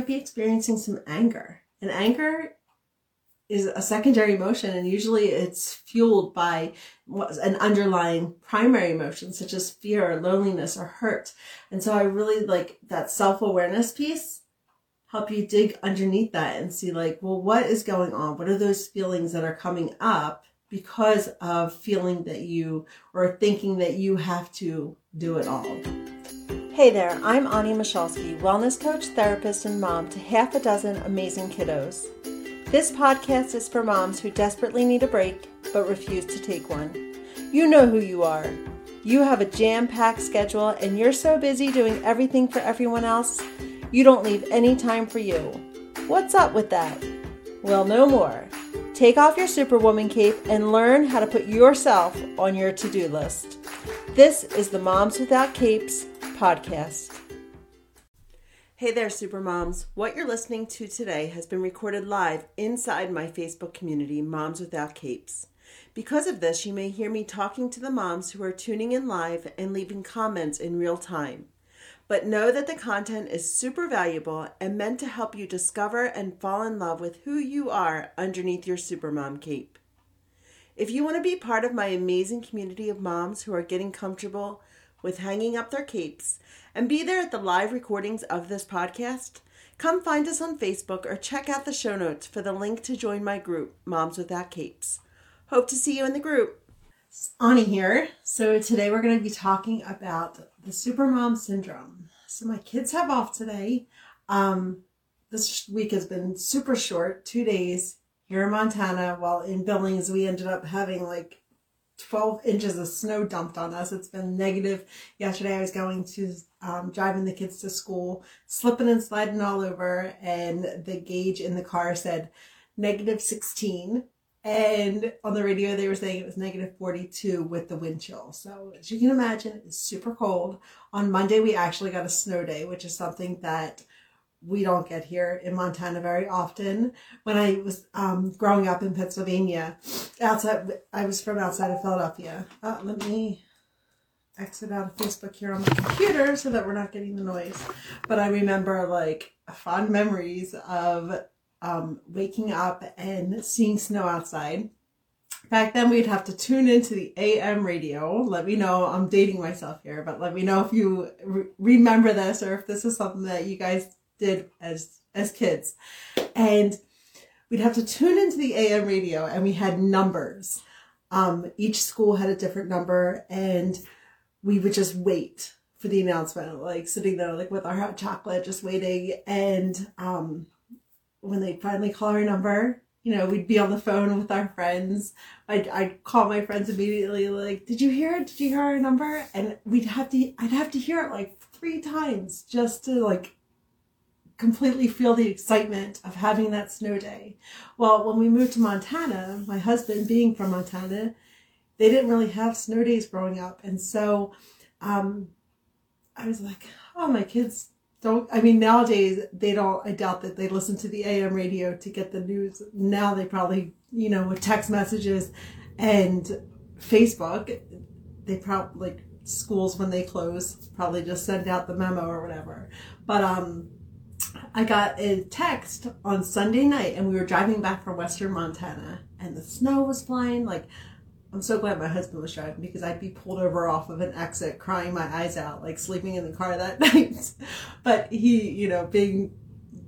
might be experiencing some anger. And anger is a secondary emotion and usually it's fueled by an underlying primary emotion such as fear or loneliness or hurt. And so i really like that self-awareness piece help you dig underneath that and see like well what is going on? What are those feelings that are coming up because of feeling that you or thinking that you have to do it all Hey there, I'm Ani Michalski, wellness coach, therapist, and mom to half a dozen amazing kiddos. This podcast is for moms who desperately need a break but refuse to take one. You know who you are. You have a jam packed schedule and you're so busy doing everything for everyone else, you don't leave any time for you. What's up with that? Well, no more. Take off your Superwoman cape and learn how to put yourself on your to do list. This is the Moms Without Capes podcast. Hey there, Supermoms. What you're listening to today has been recorded live inside my Facebook community, Moms Without Capes. Because of this, you may hear me talking to the moms who are tuning in live and leaving comments in real time. But know that the content is super valuable and meant to help you discover and fall in love with who you are underneath your Supermom cape. If you want to be part of my amazing community of moms who are getting comfortable with hanging up their capes and be there at the live recordings of this podcast, come find us on Facebook or check out the show notes for the link to join my group, Moms Without Capes. Hope to see you in the group. Ani here. So today we're going to be talking about the supermom syndrome. So my kids have off today. Um, this week has been super short, two days here in Montana. While in Billings, we ended up having like 12 inches of snow dumped on us. It's been negative. Yesterday I was going to, um, driving the kids to school, slipping and sliding all over, and the gauge in the car said negative 16. And on the radio, they were saying it was negative 42 with the wind chill. So as you can imagine, it's super cold. On Monday, we actually got a snow day, which is something that we don't get here in Montana very often. When I was um, growing up in Pennsylvania, outside, I was from outside of Philadelphia. Uh, let me exit out of Facebook here on my computer so that we're not getting the noise. But I remember like fond memories of um, waking up and seeing snow outside. Back then, we'd have to tune into the AM radio. Let me know. I'm dating myself here, but let me know if you re- remember this or if this is something that you guys did as as kids. And we'd have to tune into the AM radio and we had numbers. Um, each school had a different number and we would just wait for the announcement, like sitting there like with our hot chocolate, just waiting. And um, when they finally call our number, you know, we'd be on the phone with our friends. I'd, I'd call my friends immediately, like, did you hear it? Did you hear our number? And we'd have to, I'd have to hear it like three times just to like completely feel the excitement of having that snow day. Well, when we moved to Montana, my husband being from Montana, they didn't really have snow days growing up. And so um, I was like, oh, my kids don't, I mean, nowadays they don't, I doubt that they listen to the AM radio to get the news. Now they probably, you know, with text messages and Facebook, they probably, like, schools when they close probably just send out the memo or whatever. But, um, I got a text on Sunday night and we were driving back from Western Montana and the snow was flying. Like, I'm so glad my husband was driving because I'd be pulled over off of an exit crying my eyes out, like sleeping in the car that night. but he, you know, being,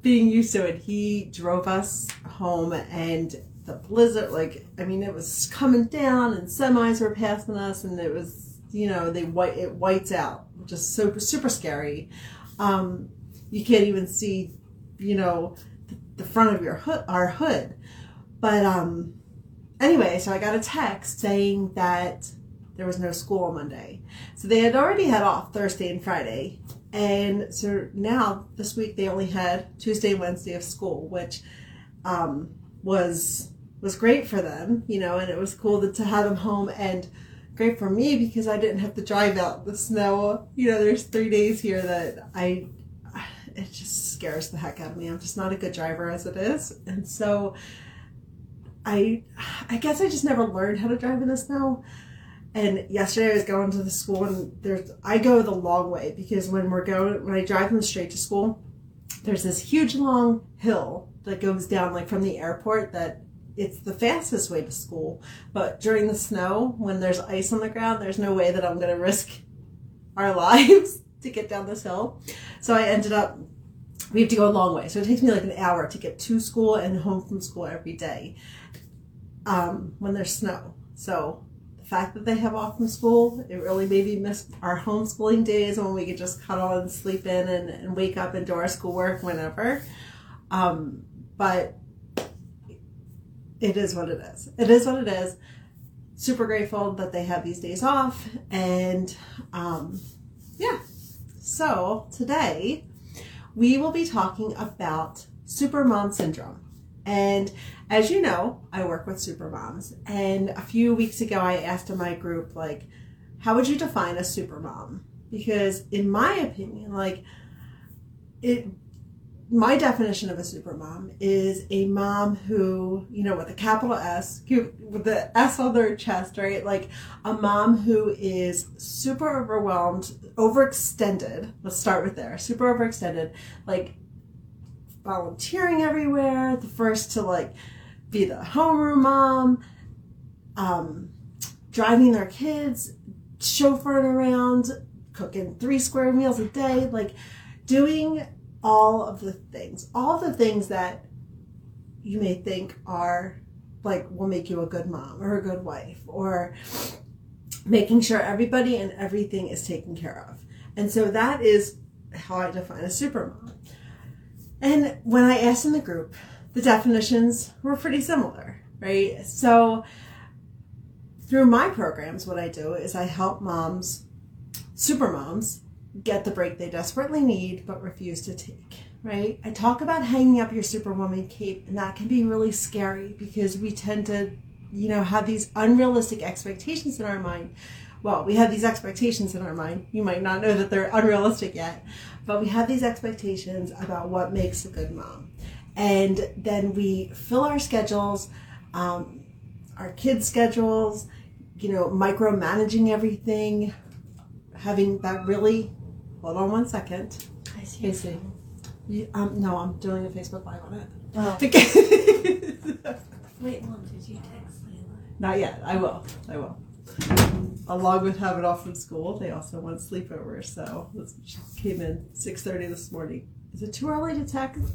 being used to it, he drove us home and the blizzard, like, I mean, it was coming down and semis were passing us and it was, you know, they white, it whites out, just super, super scary. Um, you can't even see, you know, the, front of your hood, our hood. But um, anyway, so I got a text saying that there was no school on Monday. So they had already had off Thursday and Friday. And so now this week they only had Tuesday and Wednesday of school, which um, was was great for them, you know, and it was cool to have them home and great for me because I didn't have to drive out the snow. You know, there's three days here that I it just scares the heck out of me. I'm just not a good driver as it is. And so I I guess I just never learned how to drive in the snow. And yesterday I was going to the school and there's I go the long way because when we're going when I drive them straight to school, there's this huge long hill that goes down like from the airport that it's the fastest way to school. But during the snow, when there's ice on the ground, there's no way that I'm to risk our lives to get down this hill. So I ended up, we have to go a long way. So it takes me like an hour to get to school and home from school every day um, when there's snow. So the fact that they have off from school, it really made me miss our homeschooling days when we could just cuddle and sleep in and, and wake up and do our schoolwork whenever. Um, but it is what it is. It is what it is. Super grateful that they have these days off. And um, yeah. So today we will be talking about supermom syndrome. And as you know, I work with supermoms. And a few weeks ago, I asked in my group, like, how would you define a supermom? Because in my opinion, like, it my definition of a super mom is a mom who, you know, with a capital S, with the S on their chest, right? Like a mom who is super overwhelmed, overextended. Let's start with there. Super overextended, like volunteering everywhere, the first to like be the homeroom mom, um, driving their kids, chauffeuring around, cooking three square meals a day, like doing all of the things, all the things that you may think are like will make you a good mom or a good wife or making sure everybody and everything is taken care of. And so that is how I define a super mom. And when I asked in the group, the definitions were pretty similar, right? So through my programs, what I do is I help moms, super moms, get the break they desperately need but refuse to take, right? I talk about hanging up your superwoman cape, and that can be really scary because we tend to, you know, have these unrealistic expectations in our mind. Well, we have these expectations in our mind. You might not know that they're unrealistic yet, but we have these expectations about what makes a good mom. And then we fill our schedules, um, our kids' schedules, you know, micromanaging everything, having that really Hold on one second. I see. Casey. You, um, no, I'm doing a Facebook Live on it. Oh. Wait, Mom, did you text? Not yet. I will. I will. Along with having off from school, they also want sleepover. So this came in 6:30 this morning. Is it too early to text?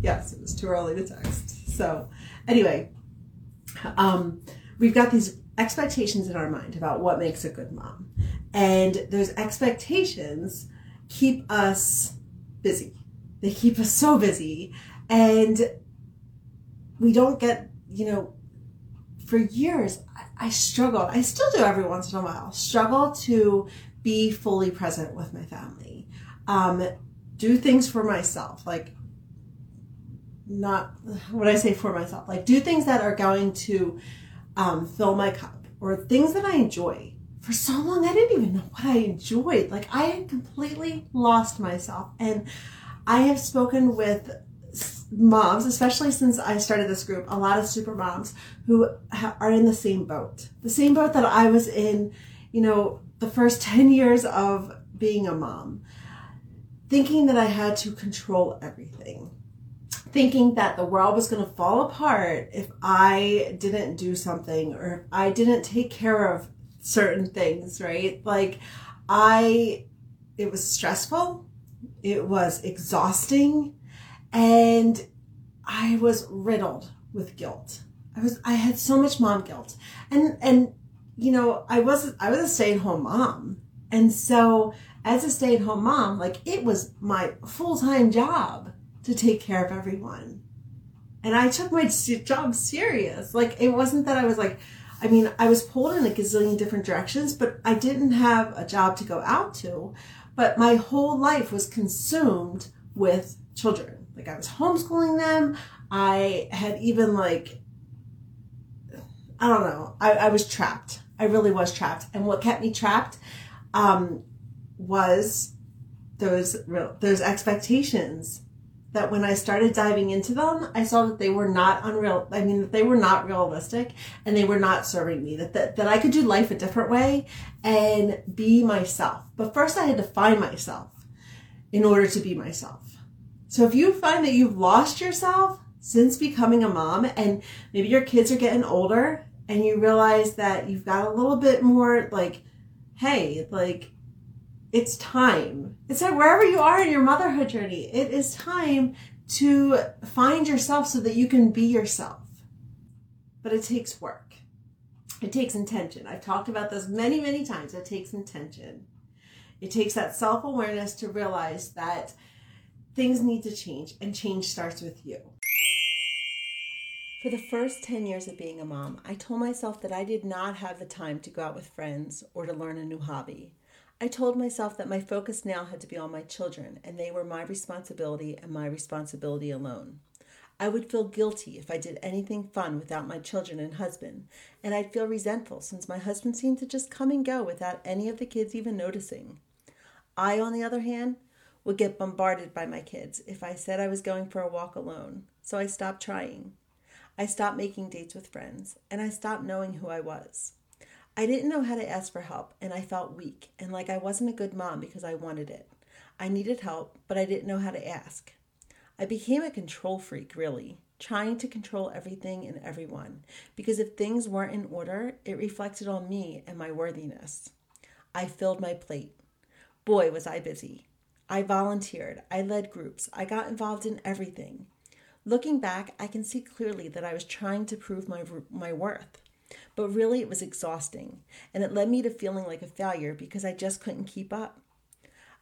Yes, it was too early to text. So anyway, um, we've got these expectations in our mind about what makes a good mom. And those expectations keep us busy. They keep us so busy. And we don't get, you know, for years, I, struggled. I still do every once in a while, struggle to be fully present with my family. Um, do things for myself, like not what I say for myself, like do things that are going to um, fill my cup or things that I enjoy for so long, I didn't even know what I enjoyed. Like I had completely lost myself. And I have spoken with moms, especially since I started this group, a lot of super moms who ha- are in the same boat, the same boat that I was in, you know, the first 10 years of being a mom, thinking that I had to control everything. Thinking that the world was going to fall apart if I didn't do something or if I didn't take care of certain things, right? Like I it was stressful, it was exhausting, and I was riddled with guilt. I was I had so much mom guilt. And and you know, I was I was a stay-at-home mom. And so as a stay-at-home mom, like it was my full-time job to take care of everyone. And I took my job serious. Like it wasn't that I was like I mean, I was pulled in a gazillion different directions, but I didn't have a job to go out to. But my whole life was consumed with children. Like I was homeschooling them. I had even like, I don't know, I, I was trapped. I really was trapped. And what kept me trapped um, was those those expectations that when I started diving into them, I saw that they were not unreal. I mean, that they were not realistic and they were not serving me. That, that, that I could do life a different way and be myself. But first I had to find myself in order to be myself. So if you find that you've lost yourself since becoming a mom and maybe your kids are getting older and you realize that you've got a little bit more like, hey, like it's time. It's like wherever you are in your motherhood journey, it is time to find yourself so that you can be yourself. But it takes work. It takes intention. I've talked about this many, many times. It takes intention. It takes that self awareness to realize that things need to change, and change starts with you. For the first 10 years of being a mom, I told myself that I did not have the time to go out with friends or to learn a new hobby. I told myself that my focus now had to be on my children and they were my responsibility and my responsibility alone. I would feel guilty if I did anything fun without my children and husband, and I'd feel resentful since my husband seemed to just come and go without any of the kids even noticing. I, on the other hand, would get bombarded by my kids if I said I was going for a walk alone, so I stopped trying. I stopped making dates with friends, and I stopped knowing who I was. I didn't know how to ask for help, and I felt weak and like I wasn't a good mom because I wanted it. I needed help, but I didn't know how to ask. I became a control freak, really, trying to control everything and everyone, because if things weren't in order, it reflected on me and my worthiness. I filled my plate. Boy, was I busy. I volunteered, I led groups, I got involved in everything. Looking back, I can see clearly that I was trying to prove my, my worth. But really, it was exhausting, and it led me to feeling like a failure because I just couldn't keep up.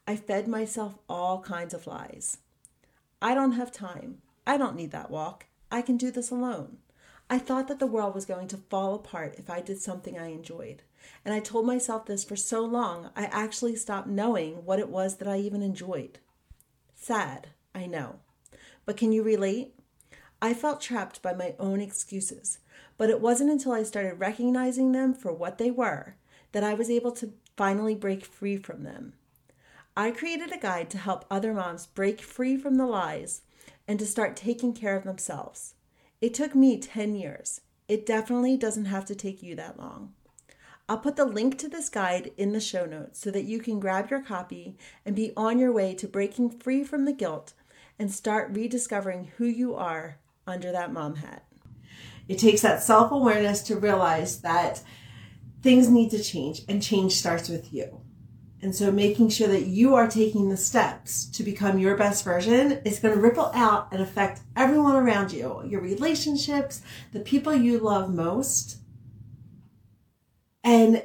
I fed myself all kinds of lies. I don't have time. I don't need that walk. I can do this alone. I thought that the world was going to fall apart if I did something I enjoyed. And I told myself this for so long, I actually stopped knowing what it was that I even enjoyed. Sad, I know. But can you relate? I felt trapped by my own excuses, but it wasn't until I started recognizing them for what they were that I was able to finally break free from them. I created a guide to help other moms break free from the lies and to start taking care of themselves. It took me 10 years. It definitely doesn't have to take you that long. I'll put the link to this guide in the show notes so that you can grab your copy and be on your way to breaking free from the guilt and start rediscovering who you are under that mom hat. It takes that self awareness to realize that things need to change, and change starts with you. And so making sure that you are taking the steps to become your best version is going to ripple out and affect everyone around you, your relationships, the people you love most, and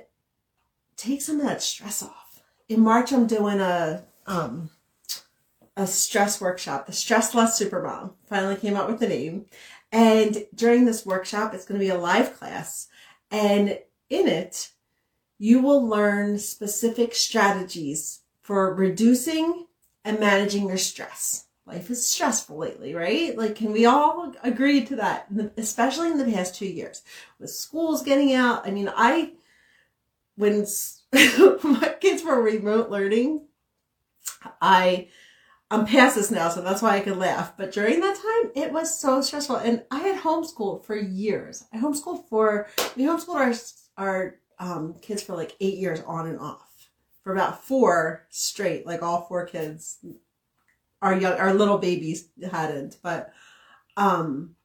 take some of that stress off. In March, I'm doing a, um, a stress workshop, the Stress Less Supermom. Finally came out with the name. And during this workshop, it's going to be a live class. And in it, you will learn specific strategies for reducing and managing your stress. Life is stressful lately, right? Like, can we all agree to that? Especially in the past two years with schools getting out. I mean, I, when my kids were remote learning, I, I'm past this now, so that's why I can laugh. But during that time, it was so stressful. And I had homeschooled for years. I homeschooled for, we homeschooled our, our um, kids for like eight years on and off. For about four straight, like all four kids, our young, our little babies hadn't. But um,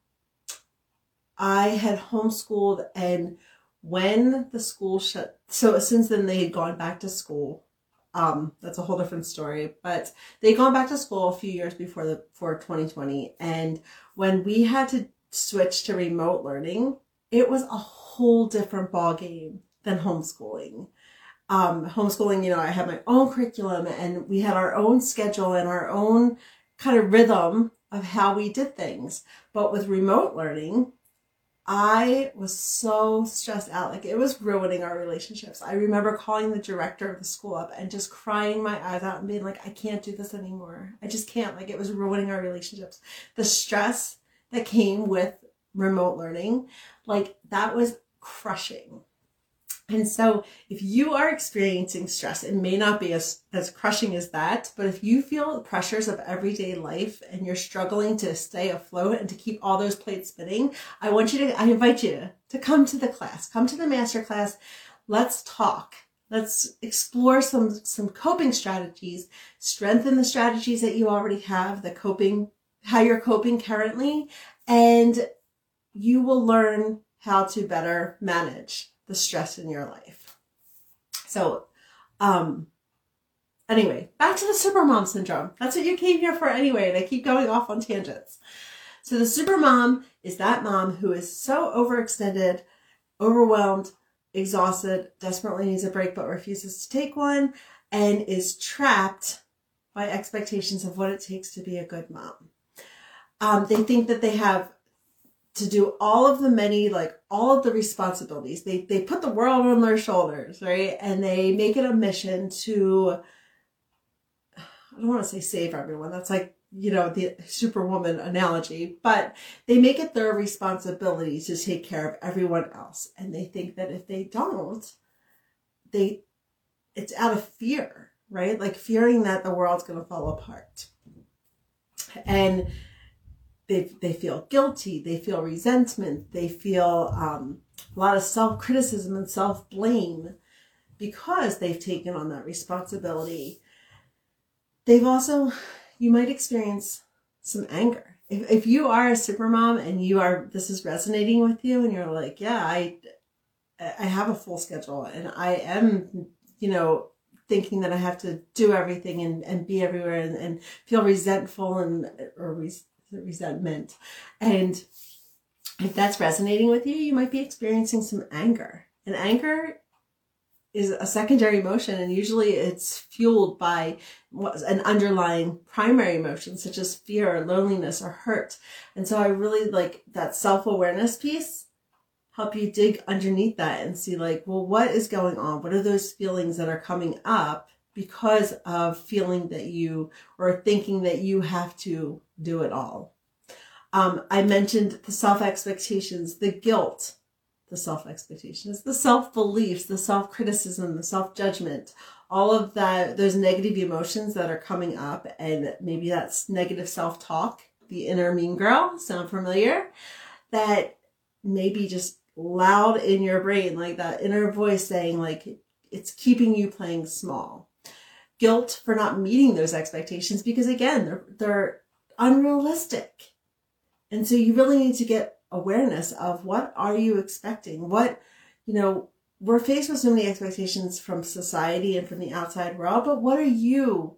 I had homeschooled, and when the school shut, so since then they had gone back to school um, that's a whole different story. But they gone back to school a few years before the for 2020, and when we had to switch to remote learning, it was a whole different ball game than homeschooling. Um, homeschooling, you know, I had my own curriculum, and we had our own schedule and our own kind of rhythm of how we did things. But with remote learning, I was so stressed out. Like it was ruining our relationships. I remember calling the director of the school up and just crying my eyes out and being like, I can't do this anymore. I just can't. Like it was ruining our relationships. The stress that came with remote learning, like that was crushing. And so if you are experiencing stress, it may not be as, as crushing as that, but if you feel the pressures of everyday life and you're struggling to stay afloat and to keep all those plates spinning, I want you to, I invite you to come to the class, come to the master class. Let's talk. Let's explore some some coping strategies, strengthen the strategies that you already have, the coping how you're coping currently, and you will learn how to better manage the stress in your life. So, um anyway, back to the supermom syndrome. That's what you came here for anyway, and I keep going off on tangents. So the supermom is that mom who is so overextended, overwhelmed, exhausted, desperately needs a break but refuses to take one, and is trapped by expectations of what it takes to be a good mom. Um, they think that they have to do all of the many, like all of the responsibilities. They they put the world on their shoulders, right? And they make it a mission to I don't want to say save everyone. That's like you know, the superwoman analogy, but they make it their responsibility to take care of everyone else. And they think that if they don't, they, it's out of fear, right? Like fearing that the world's going to fall apart. And they, they feel guilty. They feel resentment. They feel um, a lot of self criticism and self blame because they've taken on that responsibility. They've also you might experience some anger. If, if you are a super mom and you are, this is resonating with you and you're like, yeah, I, I have a full schedule and I am, you know, thinking that I have to do everything and, and be everywhere and, and feel resentful and, or res, resentment. And if that's resonating with you, you might be experiencing some anger. And anger is a secondary emotion and usually it's fueled by an underlying primary emotion such as fear or loneliness or hurt and so i really like that self-awareness piece help you dig underneath that and see like well what is going on what are those feelings that are coming up because of feeling that you or thinking that you have to do it all um, i mentioned the self expectations the guilt the self expectations, the self beliefs, the self criticism, the self judgment, all of that, those negative emotions that are coming up, and maybe that's negative self talk, the inner mean girl, sound familiar? That maybe just loud in your brain, like that inner voice saying, like, it's keeping you playing small. Guilt for not meeting those expectations because, again, they're, they're unrealistic. And so you really need to get awareness of what are you expecting? What, you know, we're faced with so many expectations from society and from the outside world, but what are you,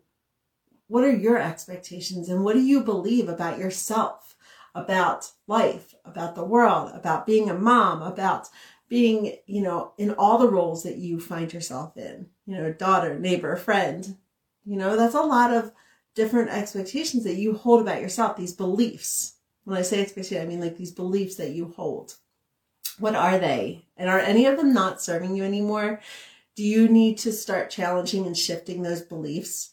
what are your expectations and what do you believe about yourself, about life, about the world, about being a mom, about being, you know, in all the roles that you find yourself in, you know, daughter, neighbor, friend, you know, that's a lot of different expectations that you hold about yourself, these beliefs when I say expectation, I mean like these beliefs that you hold. What are they? And are any of them not serving you anymore? Do you need to start challenging and shifting those beliefs?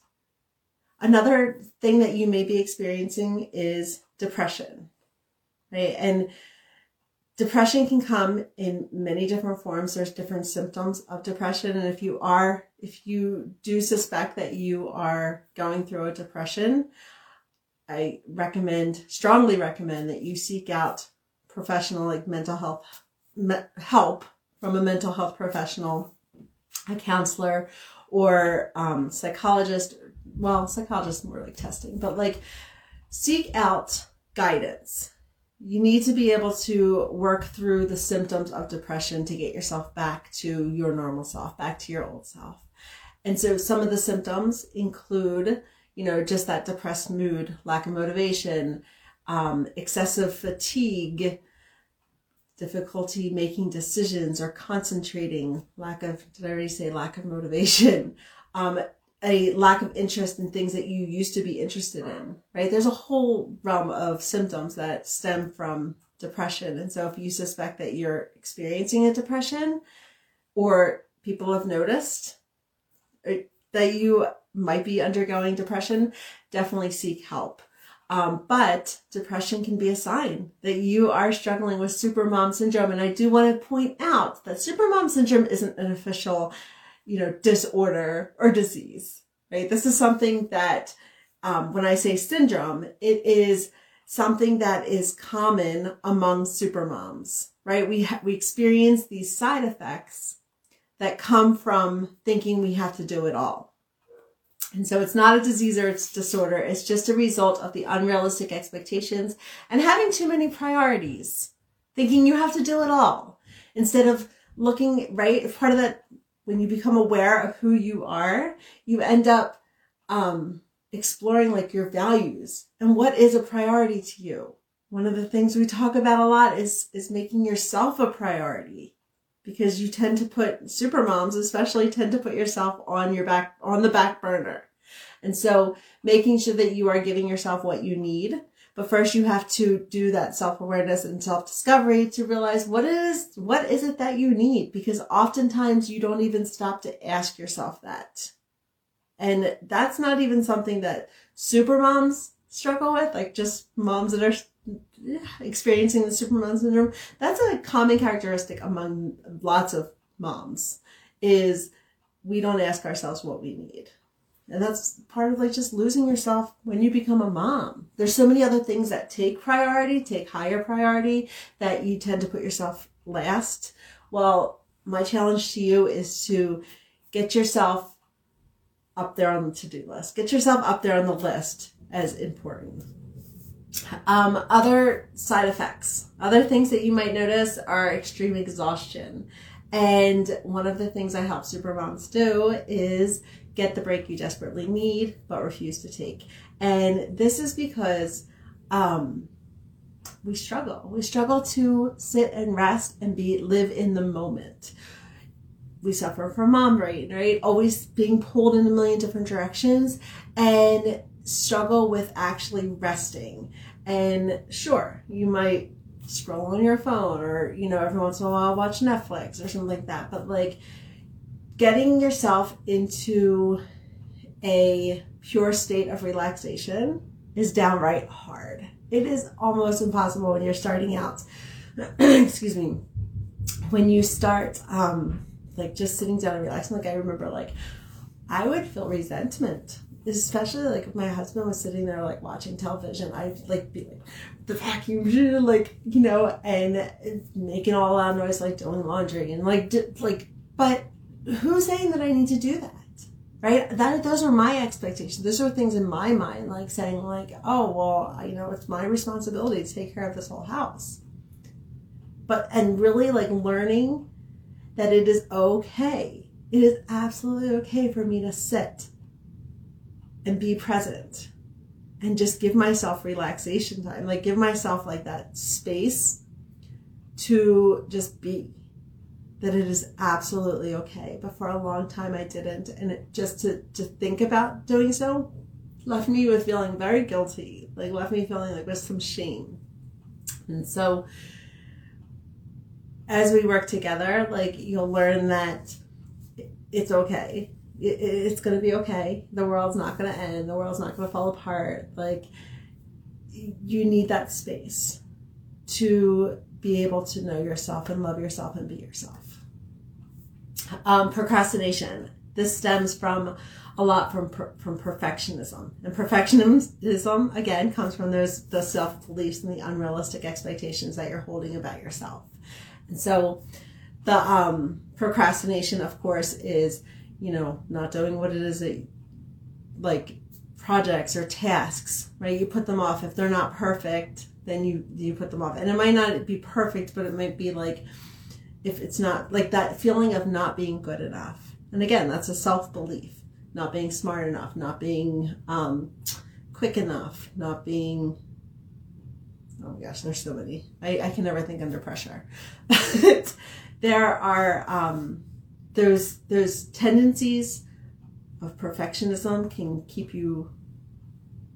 Another thing that you may be experiencing is depression, right? And depression can come in many different forms. There's different symptoms of depression. And if you are, if you do suspect that you are going through a depression, I recommend, strongly recommend that you seek out professional like mental health me, help from a mental health professional, a counselor, or um, psychologist. Well, psychologist more like testing, but like seek out guidance. You need to be able to work through the symptoms of depression to get yourself back to your normal self, back to your old self. And so some of the symptoms include you know, just that depressed mood, lack of motivation, um, excessive fatigue, difficulty making decisions or concentrating, lack of, did I already say lack of motivation? Um, a lack of interest in things that you used to be interested in, right? There's a whole realm of symptoms that stem from depression. And so if you suspect that you're experiencing a depression or people have noticed uh, that you might be undergoing depression, definitely seek help. Um, but depression can be a sign that you are struggling with supermom syndrome. And I do want to point out that supermom syndrome isn't an official, you know, disorder or disease, right? This is something that, um, when I say syndrome, it is something that is common among supermoms, right? We ha- we experience these side effects that come from thinking we have to do it all. And so it's not a disease or it's disorder. It's just a result of the unrealistic expectations and having too many priorities, thinking you have to do it all instead of looking right. Part of that, when you become aware of who you are, you end up, um, exploring like your values and what is a priority to you. One of the things we talk about a lot is, is making yourself a priority because you tend to put super moms especially tend to put yourself on your back on the back burner and so making sure that you are giving yourself what you need but first you have to do that self-awareness and self-discovery to realize what is what is it that you need? Because oftentimes you don't even stop to ask yourself that. And that's not even something that super moms struggle with like just moms that are experiencing the supermom syndrome that's a common characteristic among lots of moms is we don't ask ourselves what we need and that's part of like just losing yourself when you become a mom. There's so many other things that take priority take higher priority that you tend to put yourself last. Well my challenge to you is to get yourself up there on the to-do list. Get yourself up there on the list as important. Um, other side effects, other things that you might notice are extreme exhaustion. And one of the things I help supermoms do is get the break you desperately need but refuse to take. And this is because um, we struggle. We struggle to sit and rest and be live in the moment. We suffer from mom brain, right? Always being pulled in a million different directions and struggle with actually resting. And sure, you might scroll on your phone or, you know, every once in a while watch Netflix or something like that. But like getting yourself into a pure state of relaxation is downright hard. It is almost impossible when you're starting out. Excuse me. When you start, um, like just sitting down and relaxing, like I remember, like I would feel resentment especially like if my husband was sitting there like watching television, I'd like be like the vacuum, like you know, and making all loud noise like doing laundry and like like. But who's saying that I need to do that? Right? That those are my expectations. Those are things in my mind, like saying like, oh well, you know, it's my responsibility to take care of this whole house. But and really like learning that it is okay. It is absolutely okay for me to sit and be present and just give myself relaxation time like give myself like that space to just be that it is absolutely okay but for a long time i didn't and it just to to think about doing so left me with feeling very guilty like left me feeling like with some shame and so as we work together like you'll learn that it's okay it's going to be okay. The world's not going to end. The world's not going to fall apart. Like, you need that space to be able to know yourself and love yourself and be yourself. Um, procrastination. This stems from a lot from from perfectionism, and perfectionism again comes from those the self beliefs and the unrealistic expectations that you're holding about yourself. And so, the um, procrastination, of course, is you know, not doing what it is that, like, projects or tasks, right? You put them off. If they're not perfect, then you you put them off. And it might not be perfect, but it might be like if it's not like that feeling of not being good enough. And again, that's a self belief, not being smart enough, not being um, quick enough, not being. Oh my gosh, there's so many. I, I can never think under pressure. But there are um, those those tendencies of perfectionism can keep you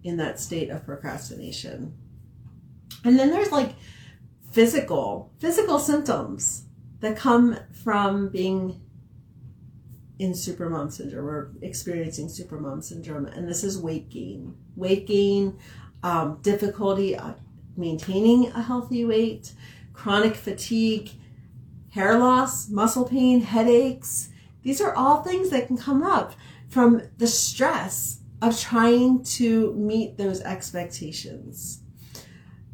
in that state of procrastination. And then there's like physical physical symptoms that come from being in supermom syndrome or experiencing supermom syndrome and this is weight gain weight gain um, difficulty maintaining a healthy weight chronic fatigue hair loss, muscle pain, headaches. These are all things that can come up from the stress of trying to meet those expectations.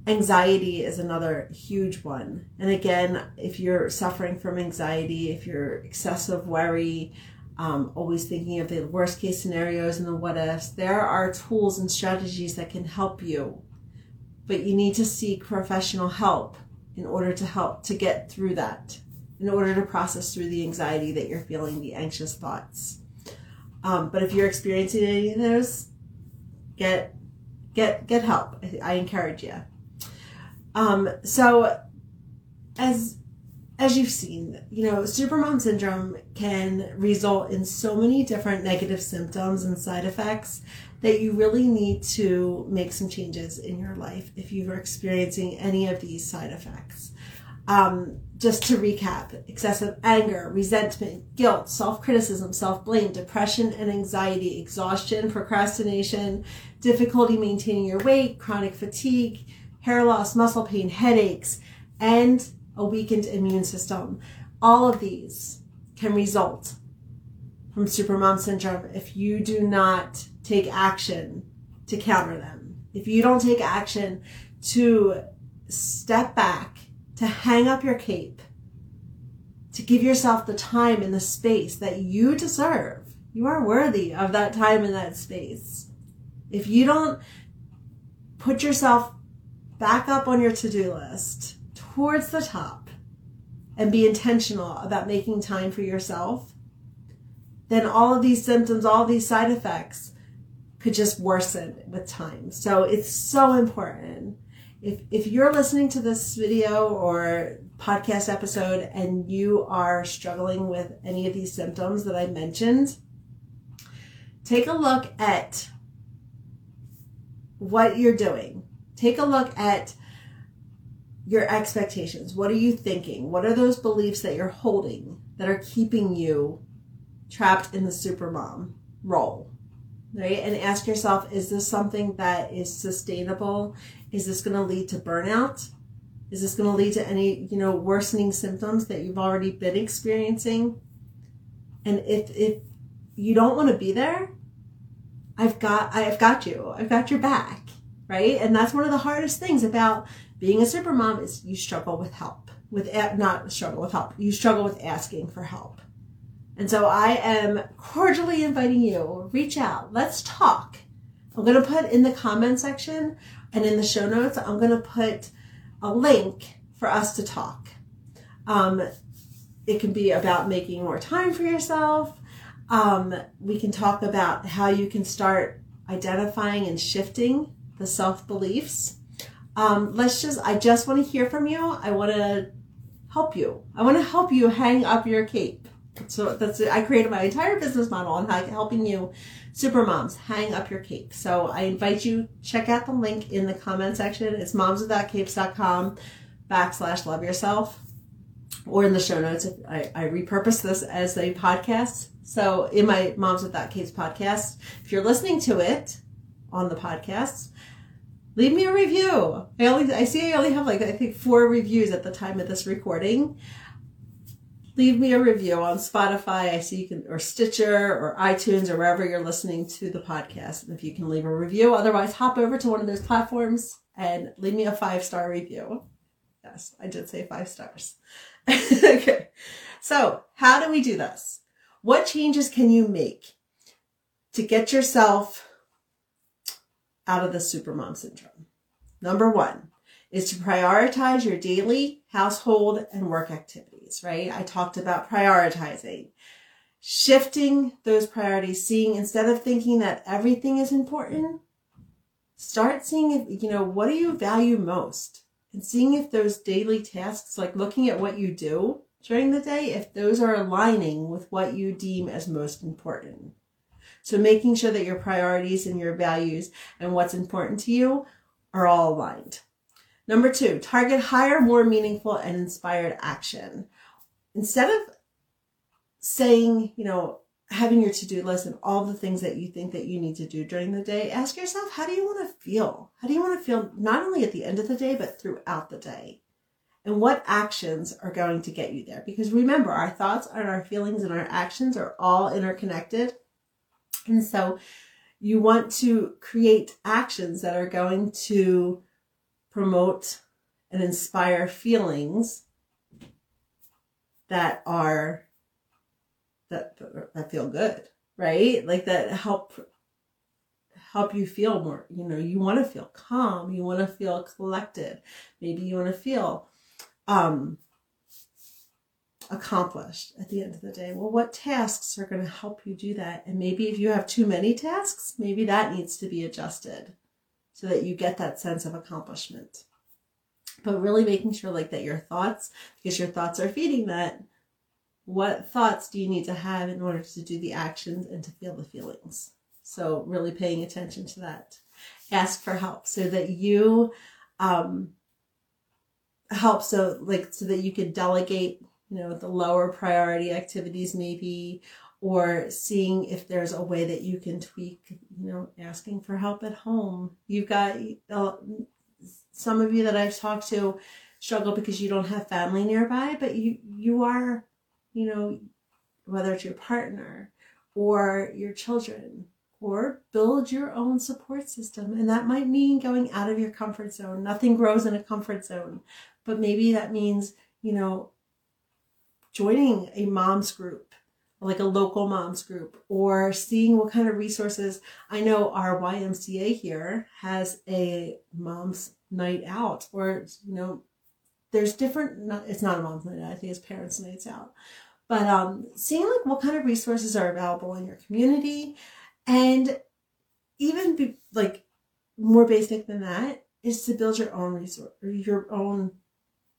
Anxiety is another huge one. And again, if you're suffering from anxiety, if you're excessive worry, um, always thinking of the worst case scenarios and the what ifs, there are tools and strategies that can help you. But you need to seek professional help in order to help to get through that, in order to process through the anxiety that you're feeling, the anxious thoughts. Um, but if you're experiencing any of those, get get get help. I, I encourage you. Um, so as as you've seen, you know, supermom syndrome can result in so many different negative symptoms and side effects that you really need to make some changes in your life if you are experiencing any of these side effects. Um, just to recap excessive anger, resentment, guilt, self criticism, self blame, depression and anxiety, exhaustion, procrastination, difficulty maintaining your weight, chronic fatigue, hair loss, muscle pain, headaches, and a weakened immune system. All of these can result from supermom syndrome if you do not take action to counter them. If you don't take action to step back, to hang up your cape, to give yourself the time and the space that you deserve. You are worthy of that time and that space. If you don't put yourself back up on your to do list towards the top and be intentional about making time for yourself, then all of these symptoms, all these side effects could just worsen with time. So it's so important. If, if you're listening to this video or podcast episode and you are struggling with any of these symptoms that I mentioned, take a look at what you're doing. Take a look at your expectations. What are you thinking? What are those beliefs that you're holding that are keeping you trapped in the supermom role? Right? And ask yourself, is this something that is sustainable? Is this going to lead to burnout? Is this going to lead to any, you know, worsening symptoms that you've already been experiencing? And if if you don't want to be there, I've got I've got you. I've got your back, right? And that's one of the hardest things about being a super mom is you struggle with help. With not struggle with help. You struggle with asking for help. And so I am cordially inviting you, reach out. Let's talk. I'm going to put in the comment section and in the show notes, I'm going to put a link for us to talk. Um, it can be about making more time for yourself. Um, we can talk about how you can start identifying and shifting the self beliefs. Um, let's just, I just want to hear from you. I want to help you. I want to help you hang up your cape. So that's it. I created my entire business model on helping you super moms hang up your cape. So I invite you check out the link in the comment section. It's momswithoutcapes.com backslash love yourself or in the show notes. I, I repurpose this as a podcast. So in my Moms Without Capes podcast, if you're listening to it on the podcast, leave me a review. I only I see I only have like I think four reviews at the time of this recording. Leave me a review on Spotify. I see you can or Stitcher or iTunes or wherever you're listening to the podcast. And if you can leave a review, otherwise hop over to one of those platforms and leave me a five star review. Yes, I did say five stars. okay. So, how do we do this? What changes can you make to get yourself out of the supermom syndrome? Number one is to prioritize your daily household and work activities, right? I talked about prioritizing, shifting those priorities, seeing instead of thinking that everything is important, start seeing if, you know, what do you value most? and seeing if those daily tasks, like looking at what you do during the day, if those are aligning with what you deem as most important. So making sure that your priorities and your values and what's important to you are all aligned. Number two, target higher, more meaningful and inspired action. Instead of saying, you know, having your to-do list and all the things that you think that you need to do during the day, ask yourself, how do you want to feel? How do you want to feel not only at the end of the day, but throughout the day? And what actions are going to get you there? Because remember, our thoughts and our feelings and our actions are all interconnected. And so you want to create actions that are going to promote and inspire feelings that are that that feel good, right? Like that help help you feel more, you know, you want to feel calm, you want to feel collected. Maybe you want to feel um accomplished at the end of the day. Well, what tasks are going to help you do that? And maybe if you have too many tasks, maybe that needs to be adjusted so that you get that sense of accomplishment. But really making sure like that your thoughts, because your thoughts are feeding that, what thoughts do you need to have in order to do the actions and to feel the feelings? So really paying attention to that. Ask for help so that you um help so like so that you can delegate you know, the lower priority activities maybe, or seeing if there's a way that you can tweak, you know, asking for help at home. You've got uh, some of you that I've talked to struggle because you don't have family nearby, but you, you are, you know, whether it's your partner or your children or build your own support system. And that might mean going out of your comfort zone. Nothing grows in a comfort zone, but maybe that means, you know, joining a mom's group, like a local mom's group, or seeing what kind of resources. I know our YMCA here has a mom's night out, or, you know, there's different, it's not a mom's night out, I think it's parents' nights out. But um, seeing like what kind of resources are available in your community and even be, like more basic than that is to build your own resource your own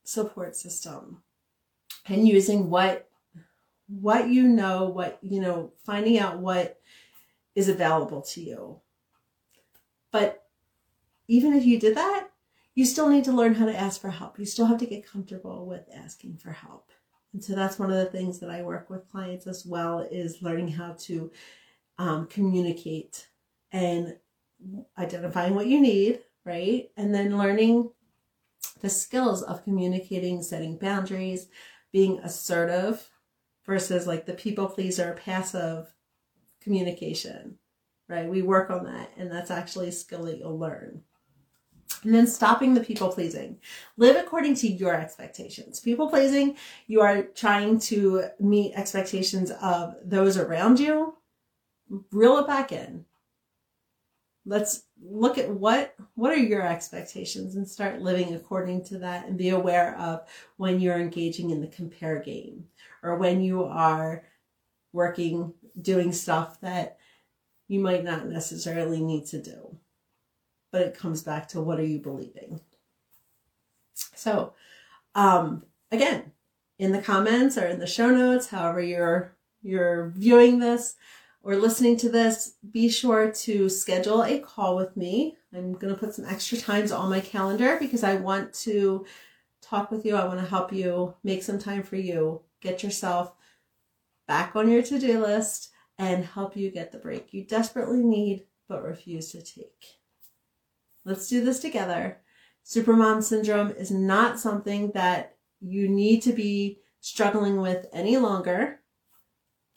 support system and using what what you know what you know finding out what is available to you. But even if you did that you still need to learn how to ask for help. You still have to get comfortable with asking for help. And so that's one of the things that i work with clients as well is learning how to um, communicate and identifying what you need right? And then learning the skills of communicating setting boundaries being assertive versus like the people pleaser passive communication right? We work on that and that's actually a skill that you'll learn. And then stopping the people pleasing. Live according to your expectations. People pleasing you are trying to meet expectations of those around you. Reel it back in let's look at what what are your expectations and start living according to that and be aware of when you're engaging in the compare game or when you are working doing stuff that you might not necessarily need to do. But it comes back to what are you believing? So um again in the comments or in the show notes however you're you're viewing this or listening to this, be sure to schedule a call with me. I'm going to put some extra times on my calendar because I want to talk with you. I want to help you make some time for you, get yourself back on your to do list, and help you get the break you desperately need but refuse to take. Let's do this together. Supermom syndrome is not something that you need to be struggling with any longer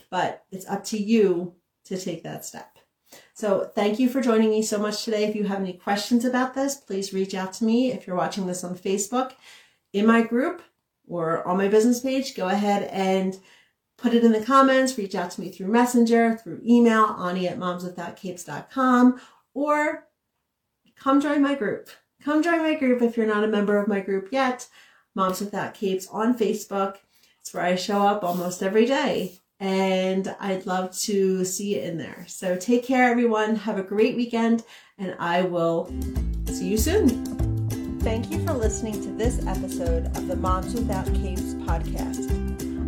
but it's up to you to take that step. So thank you for joining me so much today. If you have any questions about this, please reach out to me. If you're watching this on Facebook, in my group or on my business page, go ahead and put it in the comments, reach out to me through Messenger, through email, Ani at momswithoutcapes.com, or come join my group. Come join my group if you're not a member of my group yet. Moms Without Capes on Facebook. It's where I show up almost every day and I'd love to see you in there. So take care, everyone. Have a great weekend, and I will see you soon. Thank you for listening to this episode of the Moms Without Capes podcast.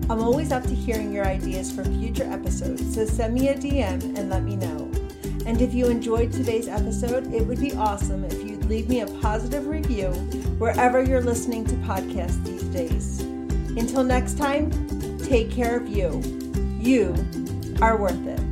I'm always up to hearing your ideas for future episodes, so send me a DM and let me know. And if you enjoyed today's episode, it would be awesome if you'd leave me a positive review wherever you're listening to podcasts these days. Until next time, take care of you. You are worth it.